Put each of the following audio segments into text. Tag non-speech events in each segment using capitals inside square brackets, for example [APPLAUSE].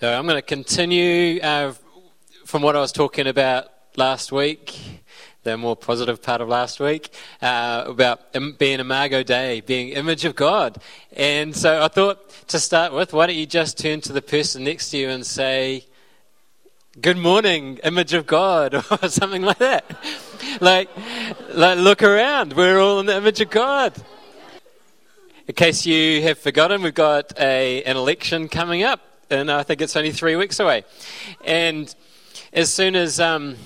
So I'm going to continue uh, from what I was talking about last week, the more positive part of last week, uh, about being Imago Dei, being image of God. And so I thought to start with, why don't you just turn to the person next to you and say, Good morning, image of God, [LAUGHS] or something like that. like, like, look around, we're all in the image of God. In case you have forgotten, we've got a, an election coming up and I think it's only three weeks away. And as soon as um,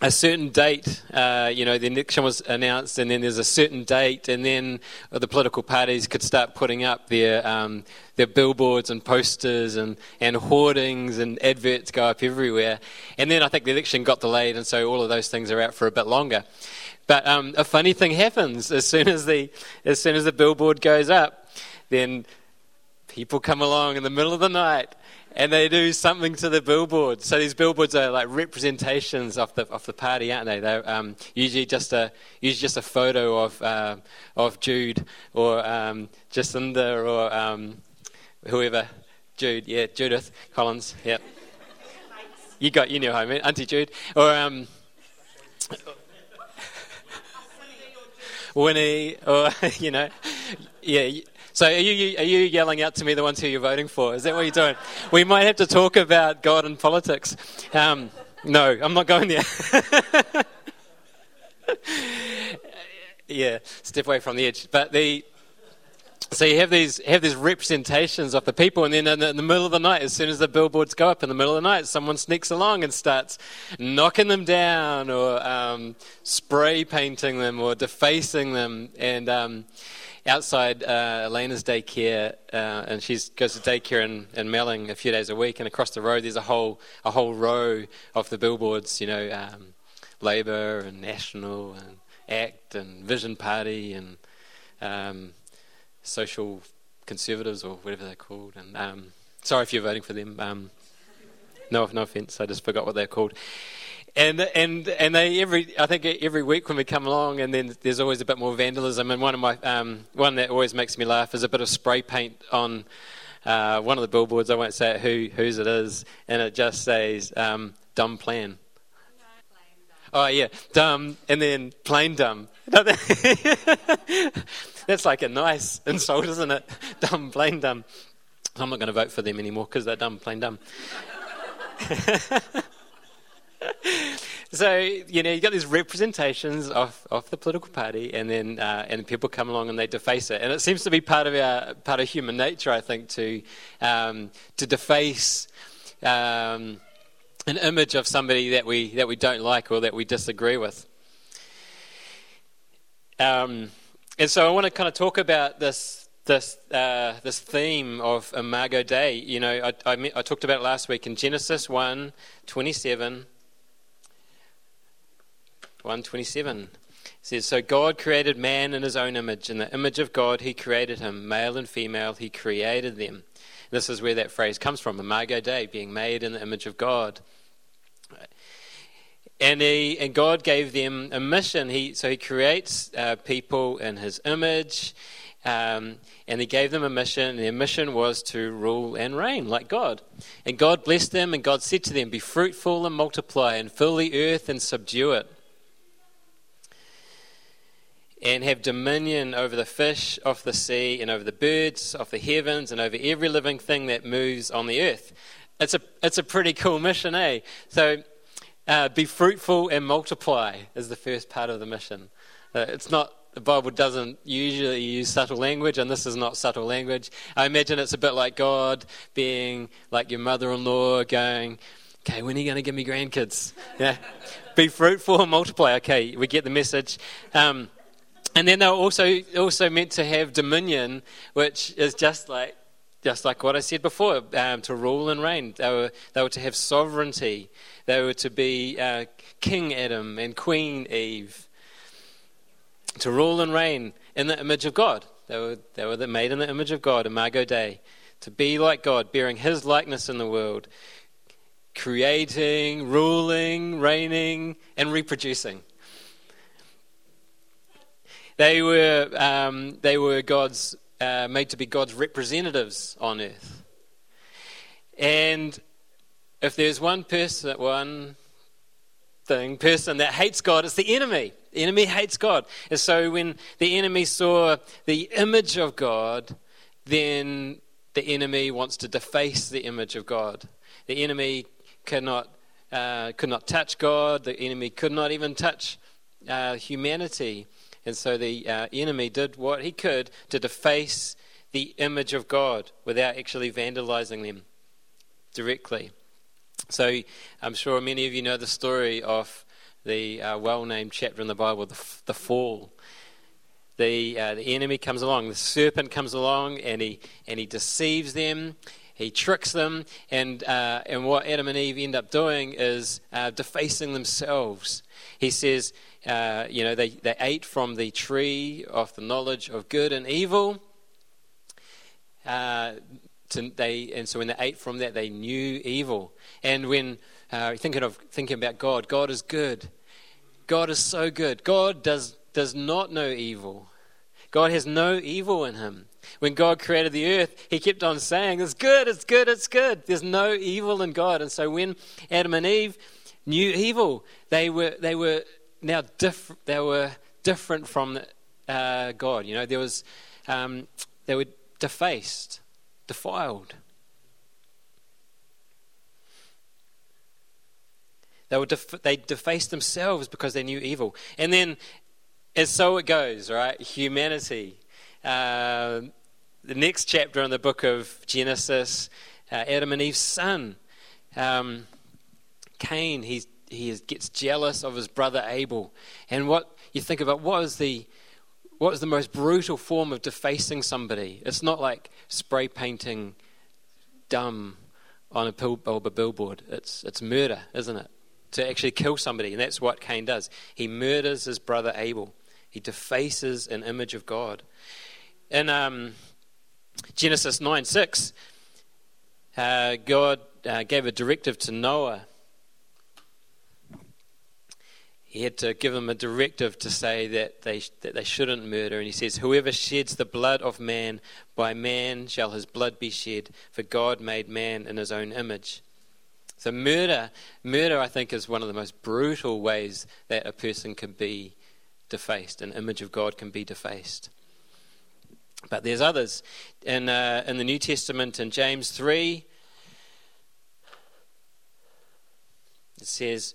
a certain date, uh, you know, the election was announced, and then there's a certain date, and then the political parties could start putting up their um, their billboards and posters and, and hoardings and adverts go up everywhere. And then I think the election got delayed, and so all of those things are out for a bit longer. But um, a funny thing happens as soon as the as soon as the billboard goes up, then people come along in the middle of the night and they do something to the billboards. So these billboards are like representations of the of the party, aren't they? They're um, usually just a usually just a photo of uh, of Jude or um, Jacinda or um, whoever. Jude, yeah, Judith Collins, yeah. You got you know how I Auntie Jude or um, Winnie or [LAUGHS] you know, yeah. So are you, are you yelling out to me the ones who you're voting for? Is that what you're doing? We might have to talk about God and politics. Um, no, I'm not going there. [LAUGHS] yeah, step away from the edge. But the so you have these have these representations of the people, and then in the, in the, middle of the night, as soon as the billboards go up in the middle of the night, someone sneaks along and starts knocking them down, or um, spray painting them, or defacing them, and um, outside uh, Elena's daycare, uh, and she goes to daycare in, in Melling a few days a week. And across the road, there's a whole a whole row of the billboards. You know, um, Labor and National and ACT and Vision Party and um, Social Conservatives or whatever they're called. And um, sorry if you're voting for them. Um, no, no offence. I just forgot what they're called and and and they every I think every week when we come along, and then there's always a bit more vandalism. And one of my um, one that always makes me laugh is a bit of spray paint on uh, one of the billboards. I won't say who whose it is, and it just says um, "dumb plan." Oh yeah, dumb, and then plain dumb. [LAUGHS] That's like a nice insult, isn't it? [LAUGHS] Dumb, plain dumb. I'm not going to vote for them anymore because they're dumb, plain dumb. [LAUGHS] so you know you got these representations of, of the political party, and then uh, and people come along and they deface it, and it seems to be part of our part of human nature, I think, to um, to deface. Um, an image of somebody that we that we don't like or that we disagree with. Um, and so I want to kind of talk about this this uh, this theme of Imago Dei. You know, I, I, I talked about it last week in Genesis 1, 27 127 says, So God created man in his own image. In the image of God, he created him. Male and female, he created them. This is where that phrase comes from, Imago Dei, being made in the image of God. And, he, and God gave them a mission. He, so he creates uh, people in his image, um, and he gave them a mission, and their mission was to rule and reign like God. And God blessed them, and God said to them, Be fruitful and multiply, and fill the earth and subdue it and have dominion over the fish of the sea and over the birds of the heavens and over every living thing that moves on the earth. It's a, it's a pretty cool mission, eh? So, uh, be fruitful and multiply is the first part of the mission. Uh, it's not, the Bible doesn't usually use subtle language, and this is not subtle language. I imagine it's a bit like God being like your mother in law going, Okay, when are you going to give me grandkids? [LAUGHS] Yeah. be fruitful and multiply. Okay, we get the message. Um, and then they're also also meant to have dominion, which is just like just like what I said before, um, to rule and reign. They were they were to have sovereignty. They were to be uh, King Adam and Queen Eve. To rule and reign in the image of God. They were they were made in the image of God, Imago Dei. To be like God, bearing His likeness in the world, creating, ruling, reigning, and reproducing. They were, um, they were God's, uh, made to be God's representatives on earth. And if there's one person, one thing, person that hates God, it's the enemy. The enemy hates God. And so when the enemy saw the image of God, then the enemy wants to deface the image of God. The enemy cannot, uh, could not touch God. The enemy could not even touch uh, humanity. And so the uh, enemy did what he could to deface the image of God without actually vandalizing them directly. So I'm sure many of you know the story of the uh, well named chapter in the Bible, the, the fall. The, uh, the enemy comes along, the serpent comes along, and he, and he deceives them, he tricks them, and, uh, and what Adam and Eve end up doing is uh, defacing themselves. He says, uh, you know, they, they ate from the tree of the knowledge of good and evil. Uh, to, they, and so when they ate from that, they knew evil. And when uh, thinking of thinking about God, God is good. God is so good. God does does not know evil. God has no evil in him. When God created the earth, he kept on saying, It's good, it's good, it's good. There's no evil in God. And so when Adam and Eve knew evil, they were they were now different they were different from uh, God. You know, there was um, they were defaced defiled. They, were def- they defaced themselves because they knew evil. And then, as so it goes, right? Humanity. Uh, the next chapter in the book of Genesis, uh, Adam and Eve's son, um, Cain, he's, he is, gets jealous of his brother Abel. And what you think about, what is the what is the most brutal form of defacing somebody? It's not like spray painting dumb on a, pill, a billboard. It's, it's murder, isn't it? To actually kill somebody. And that's what Cain does. He murders his brother Abel, he defaces an image of God. In um, Genesis 9 6, uh, God uh, gave a directive to Noah he had to give them a directive to say that they, that they shouldn't murder. And he says, Whoever sheds the blood of man, by man shall his blood be shed, for God made man in his own image. So, murder, murder, I think, is one of the most brutal ways that a person can be defaced, an image of God can be defaced. But there's others. In, uh, in the New Testament, in James 3, it says,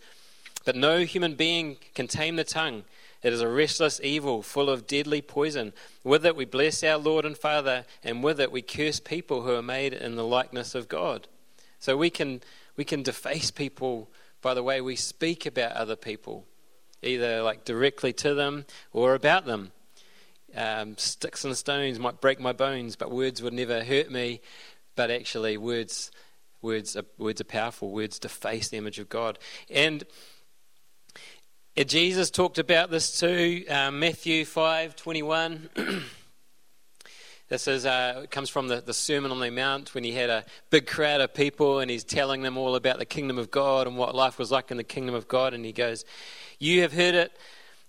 but no human being can tame the tongue. It is a restless evil, full of deadly poison. With it we bless our Lord and Father, and with it we curse people who are made in the likeness of God. So we can, we can deface people by the way we speak about other people, either like directly to them or about them. Um, sticks and stones might break my bones, but words would never hurt me. But actually, words, words, are, words are powerful. Words deface the image of God. And Jesus talked about this too, uh, Matthew 5 21. [CLEARS THROAT] this is, uh, comes from the, the Sermon on the Mount when he had a big crowd of people and he's telling them all about the kingdom of God and what life was like in the kingdom of God. And he goes, You have heard it.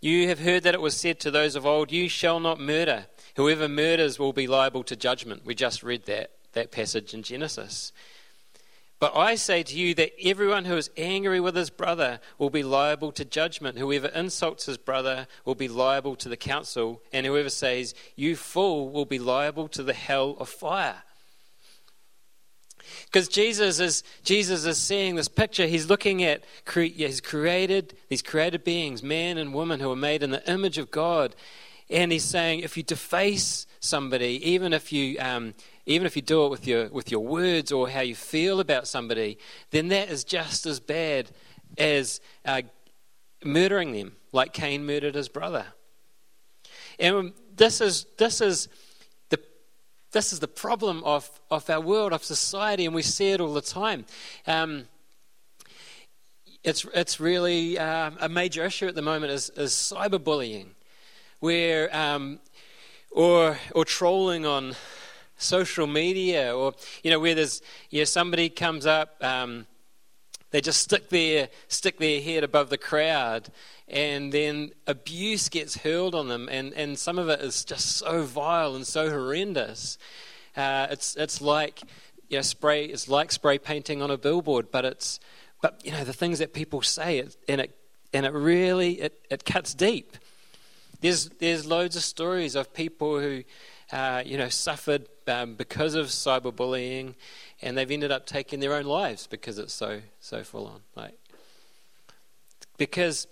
You have heard that it was said to those of old, You shall not murder. Whoever murders will be liable to judgment. We just read that, that passage in Genesis. But I say to you that everyone who is angry with his brother will be liable to judgment. Whoever insults his brother will be liable to the council, and whoever says, You fool, will be liable to the hell of fire. Because Jesus is, Jesus is seeing this picture. He's looking at, he's created these created beings, man and woman, who are made in the image of God. And he's saying, if you deface somebody, even if you um, even if you do it with your, with your words or how you feel about somebody, then that is just as bad as uh, murdering them, like Cain murdered his brother. And this is, this is, this is the problem of, of our world, of society, and we see it all the time. Um, it's, it's really um, a major issue at the moment is, is cyberbullying, where, um, or, or trolling on social media or you know where there's you know, somebody comes up um, they just stick their stick their head above the crowd and then abuse gets hurled on them and, and some of it is just so vile and so horrendous uh, it's it's like you know, spray. It's like spray painting on a billboard, but it's, but you know, the things that people say, it, and it, and it really, it, it cuts deep. There's, there's loads of stories of people who, uh, you know, suffered um, because of cyberbullying, and they've ended up taking their own lives because it's so, so full on. Like, because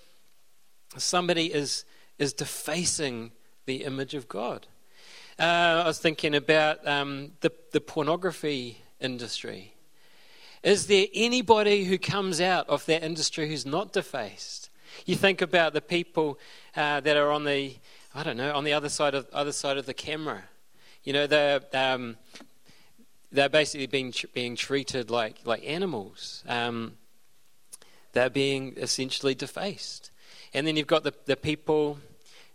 somebody is is defacing the image of God. Uh, I was thinking about um, the, the pornography industry. Is there anybody who comes out of that industry who's not defaced? You think about the people uh, that are on the, I don't know, on the other side of other side of the camera. You know, they're um, they're basically being being treated like like animals. Um, they're being essentially defaced. And then you've got the, the people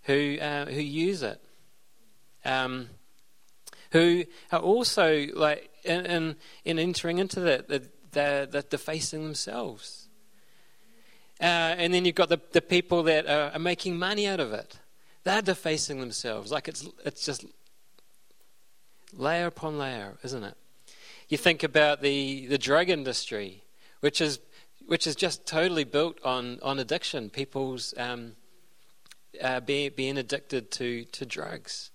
who, uh, who use it, um, who are also like in, in, in entering into that, they're, they're defacing themselves. Uh, and then you've got the, the people that are, are making money out of it. They're defacing themselves. Like it's, it's just layer upon layer, isn't it? You think about the, the drug industry, which is which is just totally built on, on addiction, people's um, uh, being, being addicted to, to drugs.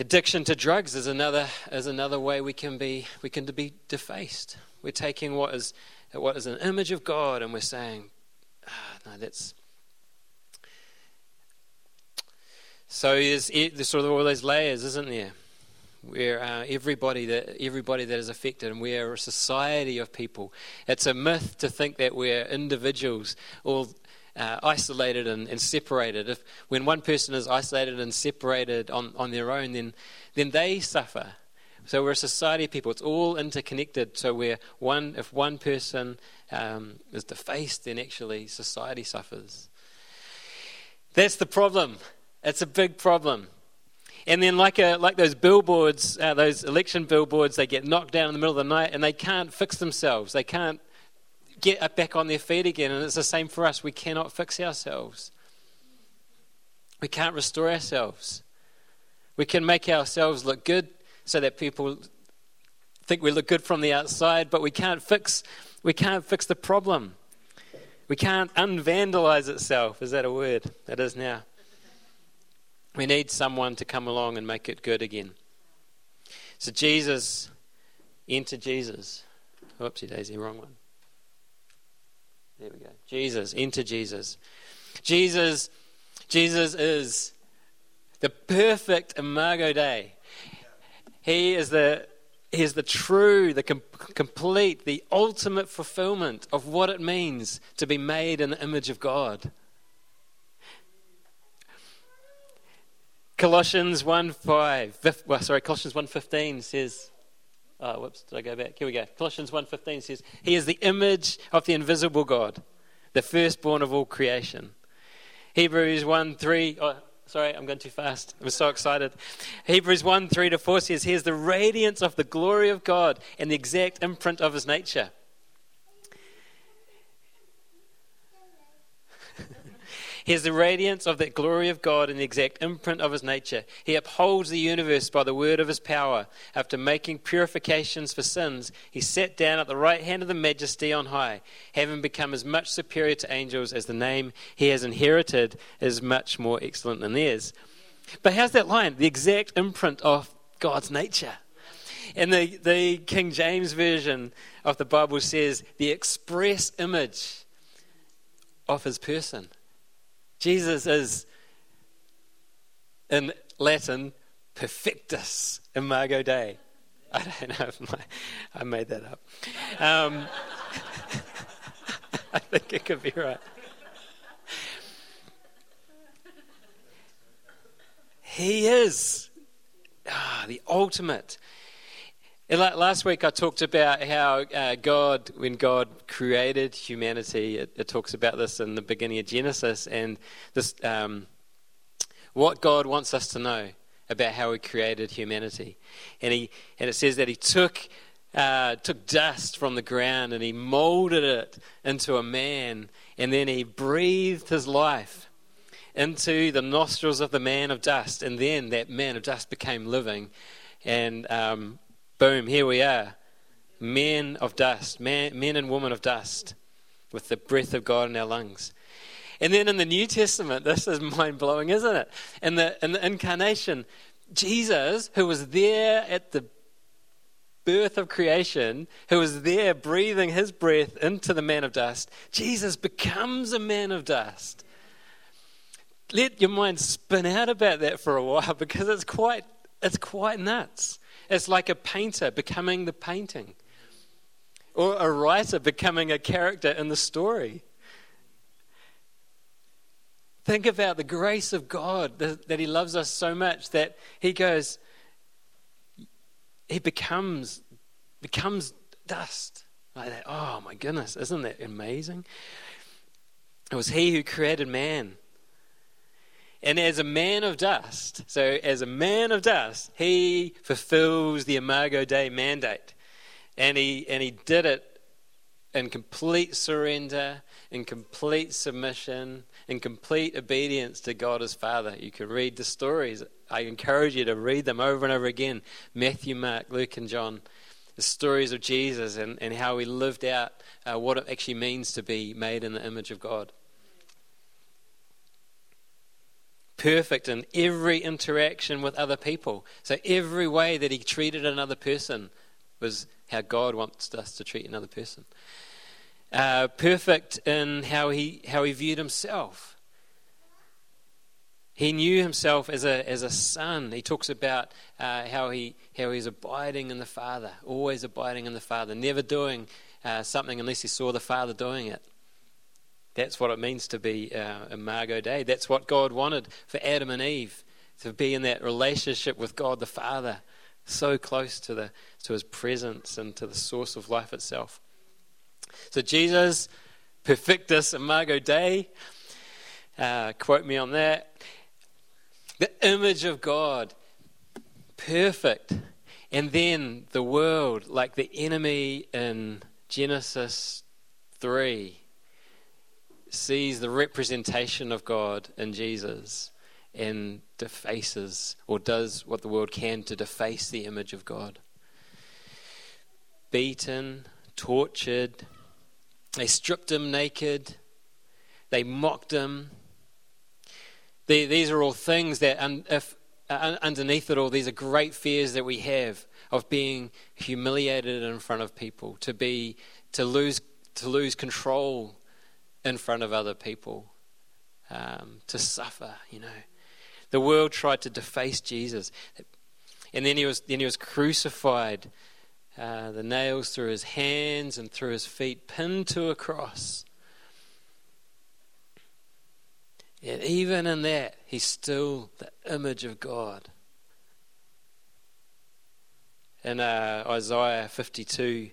Addiction to drugs is another, is another way we can, be, we can be defaced. We're taking what is, what is an image of God and we're saying, ah, no, that's. So there's, there's sort of all those layers, isn't there? We're uh, everybody that everybody that is affected, and we're a society of people. It's a myth to think that we're individuals, all uh, isolated and, and, separated. If when one person is isolated and separated on, on their own, then then they suffer. So we're a society of people. It's all interconnected. So we're one. If one person um, is defaced, then actually society suffers. That's the problem. It's a big problem. And then, like, a, like those billboards, uh, those election billboards, they get knocked down in the middle of the night and they can't fix themselves. They can't get back on their feet again. And it's the same for us. We cannot fix ourselves, we can't restore ourselves. We can make ourselves look good so that people think we look good from the outside, but we can't fix, we can't fix the problem. We can't unvandalize itself. Is that a word? That is now. We need someone to come along and make it good again. So Jesus, enter Jesus. Oopsie daisy, wrong one. There we go. Jesus, enter Jesus. Jesus, Jesus is the perfect Imago Dei. He is the he is the true, the com- complete, the ultimate fulfillment of what it means to be made in the image of God. Colossians 1 5, well, sorry, Colossians 1 15 says, oh, whoops, did I go back? Here we go. Colossians 1 15 says, He is the image of the invisible God, the firstborn of all creation. Hebrews 1 3, oh, sorry, I'm going too fast. I'm so excited. Hebrews 1 3 to 4 says, He is the radiance of the glory of God and the exact imprint of His nature. He is the radiance of the glory of God and the exact imprint of his nature. He upholds the universe by the word of his power. After making purifications for sins, he sat down at the right hand of the majesty on high, having become as much superior to angels as the name he has inherited is much more excellent than theirs. But how's that line? The exact imprint of God's nature. And the, the King James Version of the Bible says the express image of his person. Jesus is, in Latin, perfectus imago Dei. I don't know if my, I made that up. Um, [LAUGHS] I think it could be right. He is ah, the ultimate. Last week I talked about how uh, God, when God created humanity, it, it, talks about this in the beginning of Genesis, and this, um, what God wants us to know about how He created humanity, and He and it says that He took uh, took dust from the ground and He molded it into a man, and then He breathed His life into the nostrils of the man of dust, and then that man of dust became living, and um, Boom, here we are. Men of dust, man, men and women of dust, with the breath of God in our lungs. And then in the New Testament, this is [LAUGHS] mind blowing, isn't it? In the, in the incarnation, Jesus, who was there at the birth of creation, who was there breathing his breath into the man of dust, Jesus becomes a man of dust. Let your mind spin out about that for a while [LAUGHS] because it's quite, it's quite nuts. It's like a painter becoming the painting, or a writer becoming a character in the story. Think about the grace of God that He loves us so much that He goes, He becomes becomes dust like that. Oh my goodness, isn't that amazing? It was He who created man. And as a man of dust, so as a man of dust, he fulfills the Imago Dei mandate. And he, and he did it in complete surrender, in complete submission, in complete obedience to God as Father. You can read the stories. I encourage you to read them over and over again Matthew, Mark, Luke, and John. The stories of Jesus and, and how he lived out uh, what it actually means to be made in the image of God. Perfect in every interaction with other people. So, every way that he treated another person was how God wants us to treat another person uh, perfect in how he, how he viewed himself. He knew himself as a, as a son. He talks about uh, how, he, how he's abiding in the Father, always abiding in the Father, never doing uh, something unless he saw the Father doing it. That's what it means to be uh, Imago Dei. That's what God wanted for Adam and Eve, to be in that relationship with God the Father, so close to, the, to his presence and to the source of life itself. So, Jesus, perfectus imago Dei, uh, quote me on that. The image of God, perfect. And then the world, like the enemy in Genesis 3, sees the representation of God in Jesus and defaces or does what the world can to deface the image of God. Beaten, tortured, they stripped him naked. They mocked him. They, these are all things that, and if, uh, underneath it all, these are great fears that we have of being humiliated in front of people, to be, to lose, to lose control in front of other people, um, to suffer. You know, the world tried to deface Jesus, and then he was, then he was crucified uh, the nails through his hands and through his feet, pinned to a cross. Yet, even in that, he's still the image of God. In uh, Isaiah 52,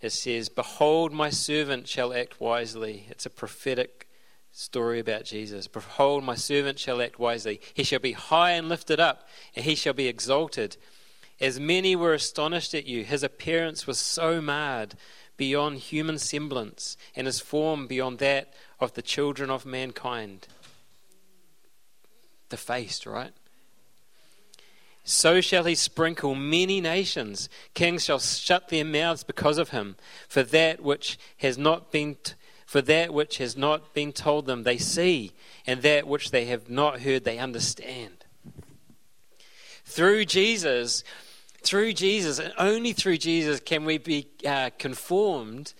it says, Behold, my servant shall act wisely. It's a prophetic story about Jesus. Behold, my servant shall act wisely. He shall be high and lifted up, and he shall be exalted. As many were astonished at you, his appearance was so marred beyond human semblance, and his form beyond that of the children of mankind. Defaced, right? So shall he sprinkle many nations. Kings shall shut their mouths because of him. For that which has not been, t- for that which has not been told them, they see, and that which they have not heard, they understand. Through Jesus, through Jesus, and only through Jesus, can we be uh, conformed,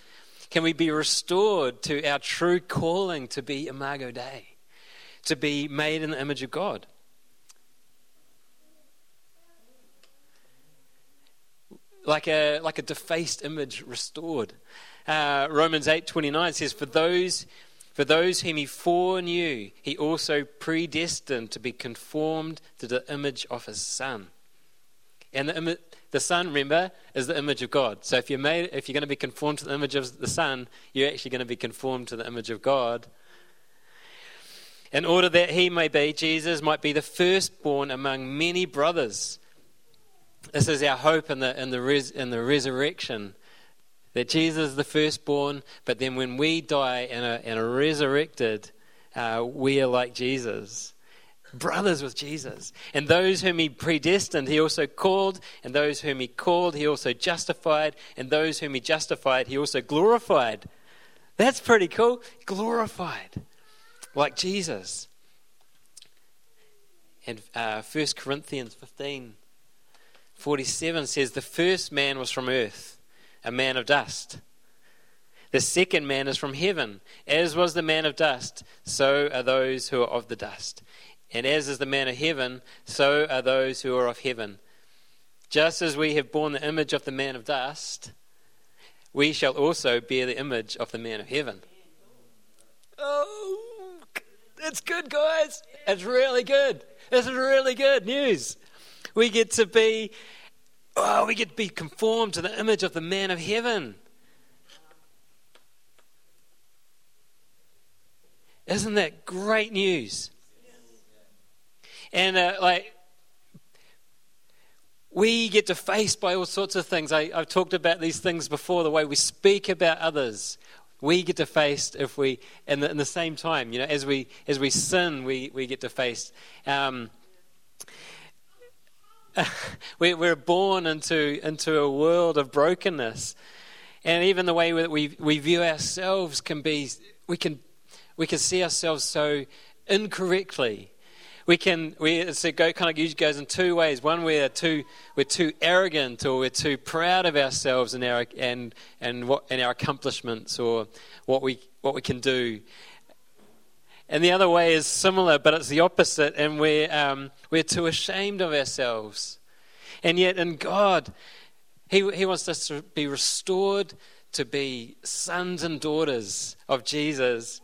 can we be restored to our true calling to be Imago Dei, to be made in the image of God. Like a, like a defaced image restored. Uh, Romans 8.29 says, For those for those whom he foreknew, he also predestined to be conformed to the image of his Son and the, the Son, remember, is the image of God. So if you're, made, if you're going to be conformed to the image of the Son, you're actually going to be conformed to the image of God. In order that he may be, Jesus might be the firstborn among many brothers. This is our hope in the, in the, res, in the resurrection. That Jesus is the firstborn, but then when we die and are, and are resurrected, uh, we are like Jesus. brothers with Jesus. And those whom he predestined, he also called. And those whom he called, he also justified. And those whom he justified, he also glorified. That's pretty cool. Glorified. Like Jesus. And uh, 1 Corinthians 15 47 says, The first man was from earth, a man of dust. The second man is from heaven. As was the man of dust, so are those who are of the dust. And as is the man of heaven, so are those who are of heaven. Just as we have borne the image of the man of dust, we shall also bear the image of the man of heaven. Oh, that's good, guys. It's really good. This is really good news. We get to be, oh, we get to be conformed to the image of the man of heaven. Isn't that great news? And uh, like, we get defaced by all sorts of things. I, have talked about these things before the way we speak about others. We get defaced if we, in the, the same time, you know, as we, as we sin, we, we get defaced. Um, [LAUGHS] we're born into, into a world of brokenness. And even the way that we, we view ourselves can be, we can, we can see ourselves so incorrectly we can we it's a go, kind of usually goes in two ways. One, we're too we're too arrogant or we're too proud of ourselves and our and and what and our accomplishments or what we what we can do. And the other way is similar, but it's the opposite, and we're um, we're too ashamed of ourselves. And yet, in God, He He wants us to be restored to be sons and daughters of Jesus,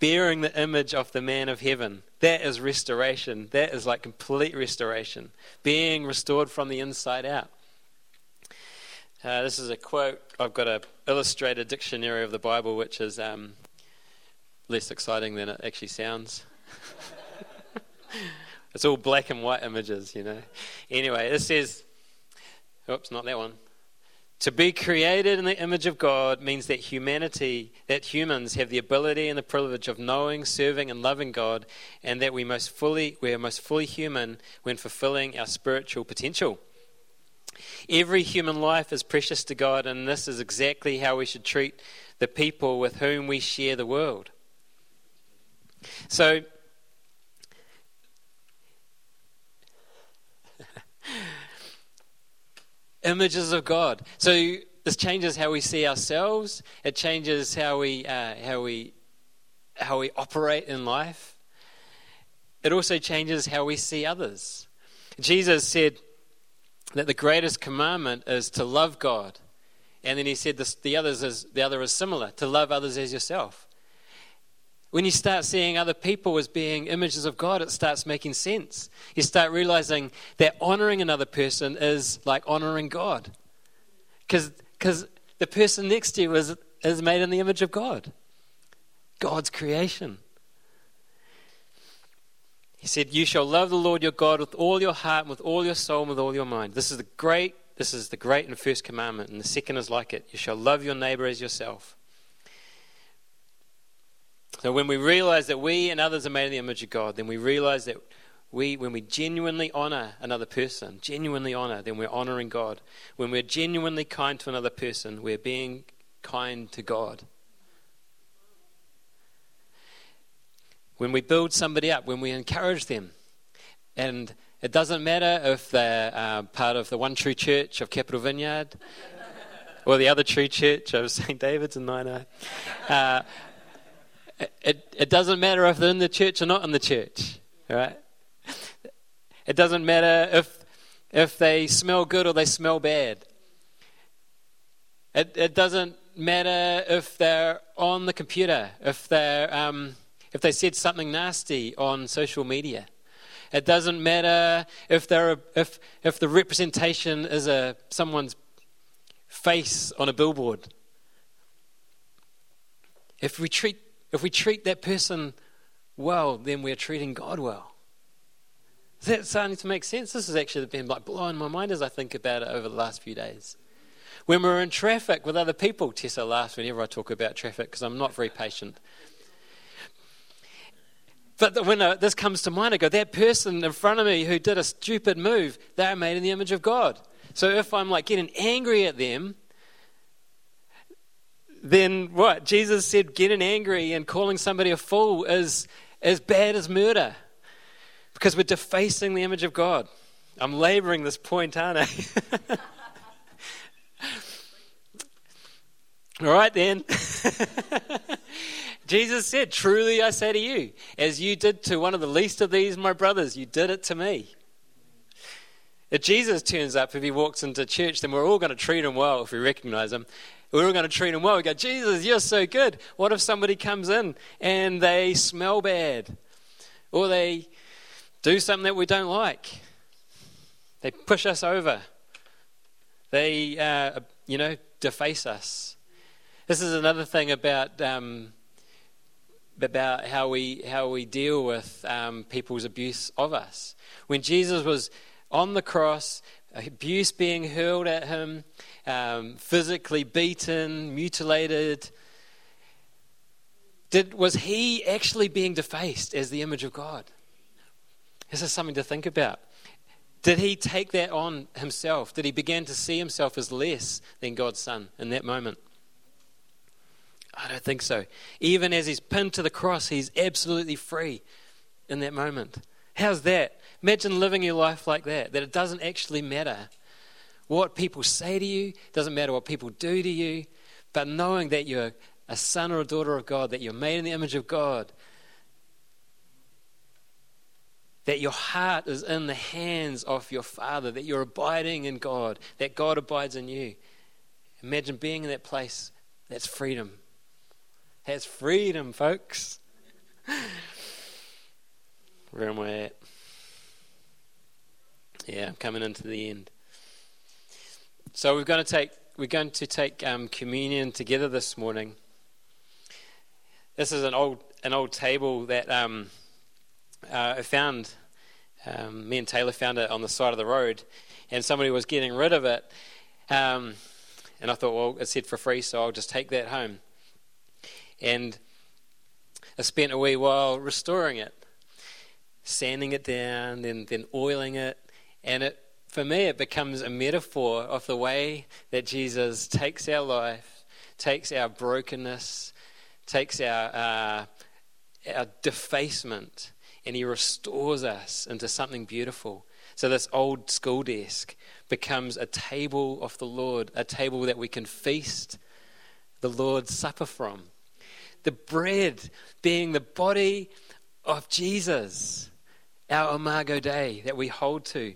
bearing the image of the man of heaven. That is restoration. That is like complete restoration, being restored from the inside out. Uh, this is a quote. I've got an illustrated dictionary of the Bible, which is um, less exciting than it actually sounds. [LAUGHS] it's all black and white images, you know. Anyway, it says, oops, not that one. To be created in the image of God means that humanity, that humans have the ability and the privilege of knowing, serving, and loving God, and that we most fully we are most fully human when fulfilling our spiritual potential. Every human life is precious to God, and this is exactly how we should treat the people with whom we share the world. So [LAUGHS] images of God. So this changes how we see ourselves. It changes how we uh, how we how we operate in life. It also changes how we see others. Jesus said that the greatest commandment is to love God, and then he said this, the others is the other is similar to love others as yourself. When you start seeing other people as being images of God, it starts making sense. You start realizing that honoring another person is like honoring God. Because the person next to you is, is made in the image of God, God's creation. He said, You shall love the Lord your God with all your heart, and with all your soul, and with all your mind. This is the great, this is the great and first commandment, and the second is like it. You shall love your neighbor as yourself. So when we realize that we and others are made in the image of God, then we realize that we, when we genuinely honor another person, genuinely honor, then we're honoring God. When we're genuinely kind to another person, we're being kind to God. When we build somebody up, when we encourage them, and it doesn't matter if they're uh, part of the One True Church of Capital Vineyard or the other True Church of St. David's in Naenae. Uh, it, it doesn't matter if they're in the church or not in the church, right? It doesn't matter if, if they smell good or they smell bad. It, it doesn't matter if they're on the computer, if, they're, um, if they said something nasty on social media. It doesn't matter if, they're a, if, if the representation is a, someone's face on a billboard. If we treat if we treat that person well, then we're treating God well. Is that starting to make sense? This has actually been like blowing my mind as I think about it over the last few days. When we're in traffic with other people, Tessa laughs whenever I talk about traffic because I'm not very patient. But when this comes to mind, I go, that person in front of me who did a stupid move, they are made in the image of God. So if I'm like getting angry at them, then what? Jesus said getting angry and calling somebody a fool is as bad as murder because we're defacing the image of God. I'm laboring this point, aren't I? [LAUGHS] All right, then. [LAUGHS] Jesus said, Truly I say to you, as you did to one of the least of these, my brothers, you did it to me. If Jesus turns up, if he walks into church, then we're all going to treat him well if we recognize him. We're all going to treat them well. We go, Jesus, you're so good. What if somebody comes in and they smell bad? Or they do something that we don't like? They push us over. They, uh, you know, deface us. This is another thing about um, about how we how we deal with um, people's abuse of us. When Jesus was on the cross, abuse being hurled at him, um, physically beaten, mutilated. Did, was he actually being defaced as the image of God? This is something to think about. Did he take that on himself? Did he begin to see himself as less than God's son in that moment? I don't think so. Even as he's pinned to the cross, he's absolutely free in that moment. How's that? Imagine living your life like that, that it doesn't actually matter what people say to you, doesn't matter what people do to you, but knowing that you're a son or a daughter of God, that you're made in the image of God, that your heart is in the hands of your Father, that you're abiding in God, that God abides in you. Imagine being in that place. That's freedom. That's freedom, folks. [LAUGHS] Where am I at? Yeah, I'm coming into the end. So we're going to take we're going to take um, communion together this morning. This is an old an old table that um, uh, I found. Um, me and Taylor found it on the side of the road, and somebody was getting rid of it. Um, and I thought, well, it said for free, so I'll just take that home. And I spent a wee while restoring it, sanding it down, then then oiling it, and it for me, it becomes a metaphor of the way that Jesus takes our life, takes our brokenness, takes our, uh, our defacement, and he restores us into something beautiful. So, this old school desk becomes a table of the Lord, a table that we can feast the Lord's Supper from. The bread being the body of Jesus, our Imago Dei that we hold to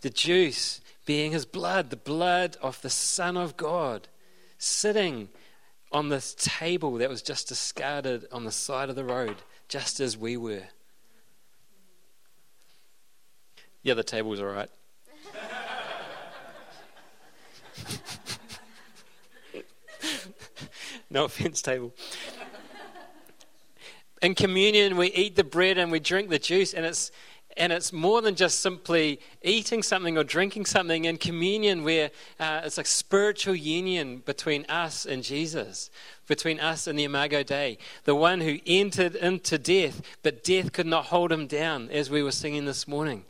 the juice being his blood, the blood of the Son of God, sitting on this table that was just discarded on the side of the road, just as we were. Yeah, the table's all right. [LAUGHS] no offense, table. In communion, we eat the bread and we drink the juice, and it's and it's more than just simply eating something or drinking something in communion, where uh, it's a spiritual union between us and Jesus, between us and the Imago Dei, the one who entered into death, but death could not hold him down, as we were singing this morning.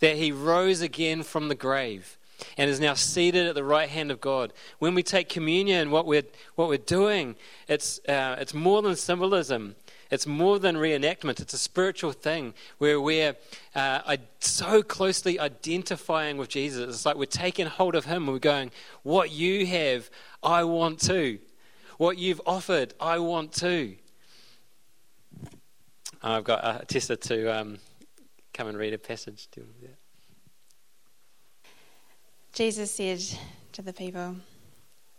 That he rose again from the grave and is now seated at the right hand of God. When we take communion, what we're, what we're doing, it's, uh, it's more than symbolism. It's more than reenactment, it's a spiritual thing where we're uh, so closely identifying with Jesus. It's like we're taking hold of Him. and We're going, What you have, I want to. What you've offered, I want to. I've got a Tessa to um, come and read a passage. Jesus said to the people,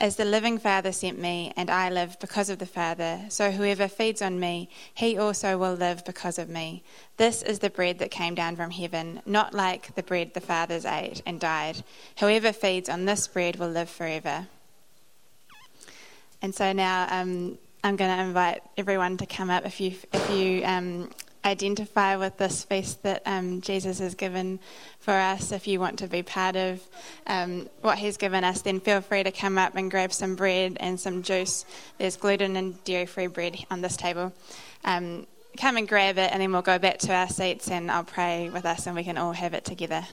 As the living Father sent me, and I live because of the Father, so whoever feeds on me, he also will live because of me. This is the bread that came down from heaven, not like the bread the fathers ate and died. Whoever feeds on this bread will live forever. And so now um, I'm going to invite everyone to come up if you if you um, identify with this feast that um, Jesus has given for us. If you want to be part of um, what He's given us, then feel free to come up and grab some bread and some juice. There's gluten and dairy-free bread on this table. Um, come and grab it, and then we'll go back to our seats, and I'll pray with us, and we can all have it together.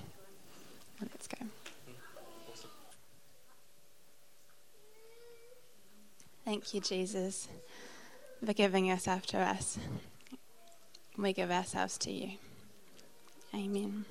Let's go. Thank you, Jesus, for giving yourself to us. We give ourselves to you. Amen.